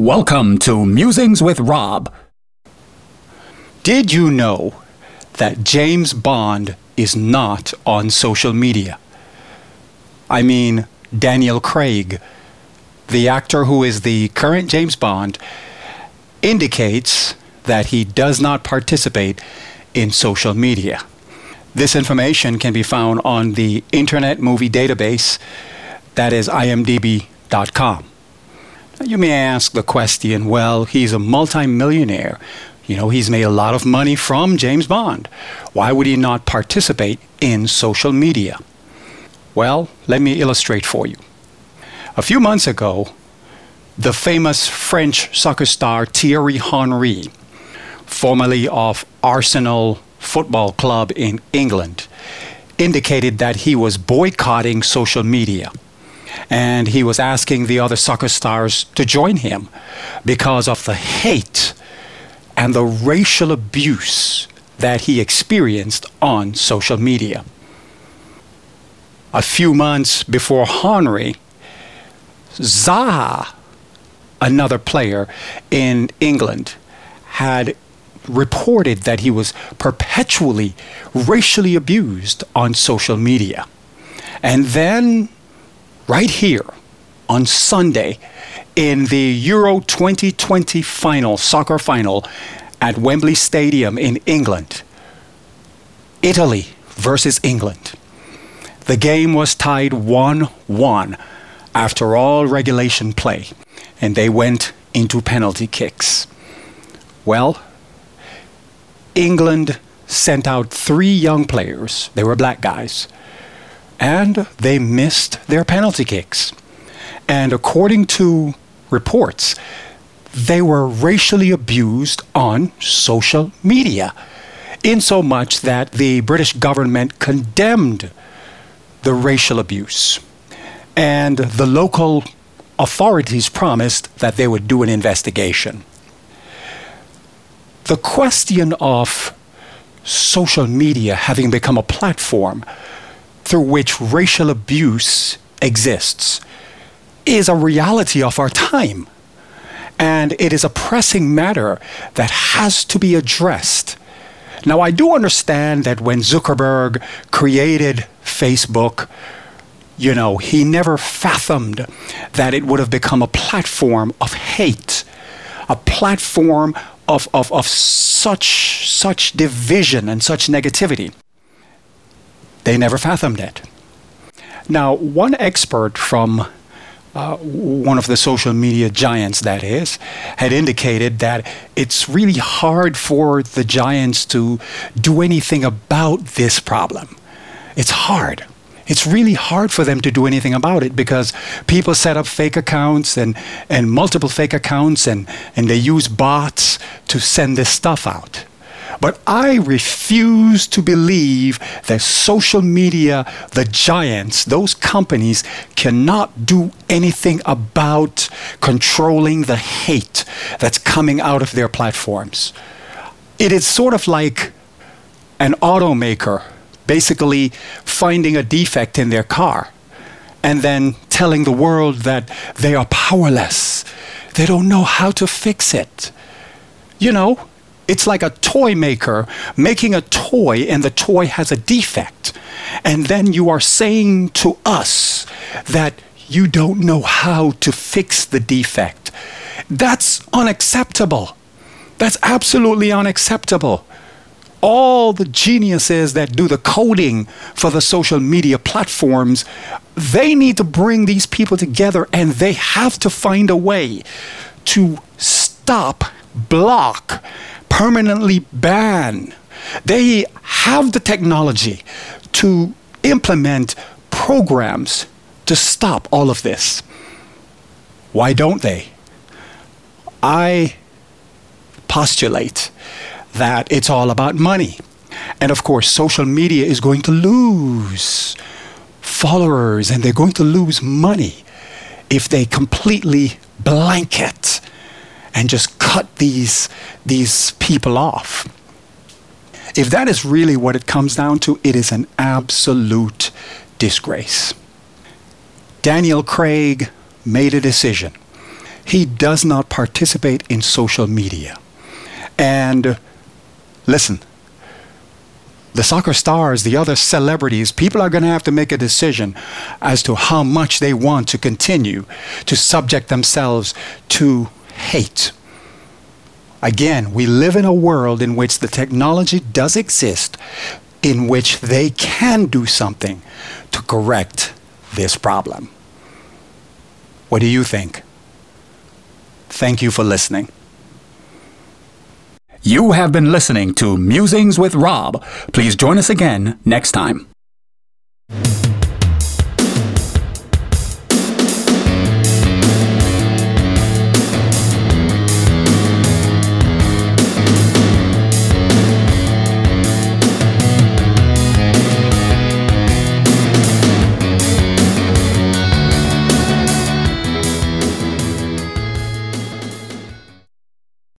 Welcome to Musings with Rob. Did you know that James Bond is not on social media? I mean, Daniel Craig, the actor who is the current James Bond, indicates that he does not participate in social media. This information can be found on the Internet Movie Database, that is imdb.com. You may ask the question well, he's a multimillionaire. You know, he's made a lot of money from James Bond. Why would he not participate in social media? Well, let me illustrate for you. A few months ago, the famous French soccer star Thierry Henry, formerly of Arsenal Football Club in England, indicated that he was boycotting social media and he was asking the other soccer stars to join him because of the hate and the racial abuse that he experienced on social media. A few months before Henry, Zaha, another player in England, had reported that he was perpetually racially abused on social media. And then right here on Sunday in the Euro 2020 final, soccer final at Wembley Stadium in England. Italy versus England. The game was tied 1 1 after all regulation play, and they went into penalty kicks. Well, England sent out three young players, they were black guys, and they missed their penalty kicks. And according to reports, they were racially abused on social media, insomuch that the British government condemned the racial abuse. And the local authorities promised that they would do an investigation. The question of social media having become a platform through which racial abuse exists is a reality of our time. And it is a pressing matter that has to be addressed. Now, I do understand that when Zuckerberg created Facebook, you know, he never fathomed that it would have become a platform of hate, a platform of, of, of such, such division and such negativity. They never fathomed it. Now, one expert from uh, one of the social media giants, that is, had indicated that it's really hard for the giants to do anything about this problem. It's hard. It's really hard for them to do anything about it because people set up fake accounts and, and multiple fake accounts and, and they use bots to send this stuff out. But I refuse to believe that social media, the giants, those companies cannot do anything about controlling the hate that's coming out of their platforms. It is sort of like an automaker basically finding a defect in their car and then telling the world that they are powerless. They don't know how to fix it. You know, it's like a toy maker making a toy and the toy has a defect. And then you are saying to us that you don't know how to fix the defect. That's unacceptable. That's absolutely unacceptable. All the geniuses that do the coding for the social media platforms, they need to bring these people together and they have to find a way to stop, block, permanently ban. They have the technology to implement programs to stop all of this. Why don't they? I postulate that it's all about money. And of course, social media is going to lose followers and they're going to lose money if they completely blanket and just cut these, these people off. If that is really what it comes down to, it is an absolute disgrace. Daniel Craig made a decision. he does not participate in social media. And listen, the soccer stars, the other celebrities, people are going to have to make a decision as to how much they want to continue to subject themselves to hate. Again, we live in a world in which the technology does exist, in which they can do something to correct this problem. What do you think? Thank you for listening. You have been listening to Musings with Rob. Please join us again next time.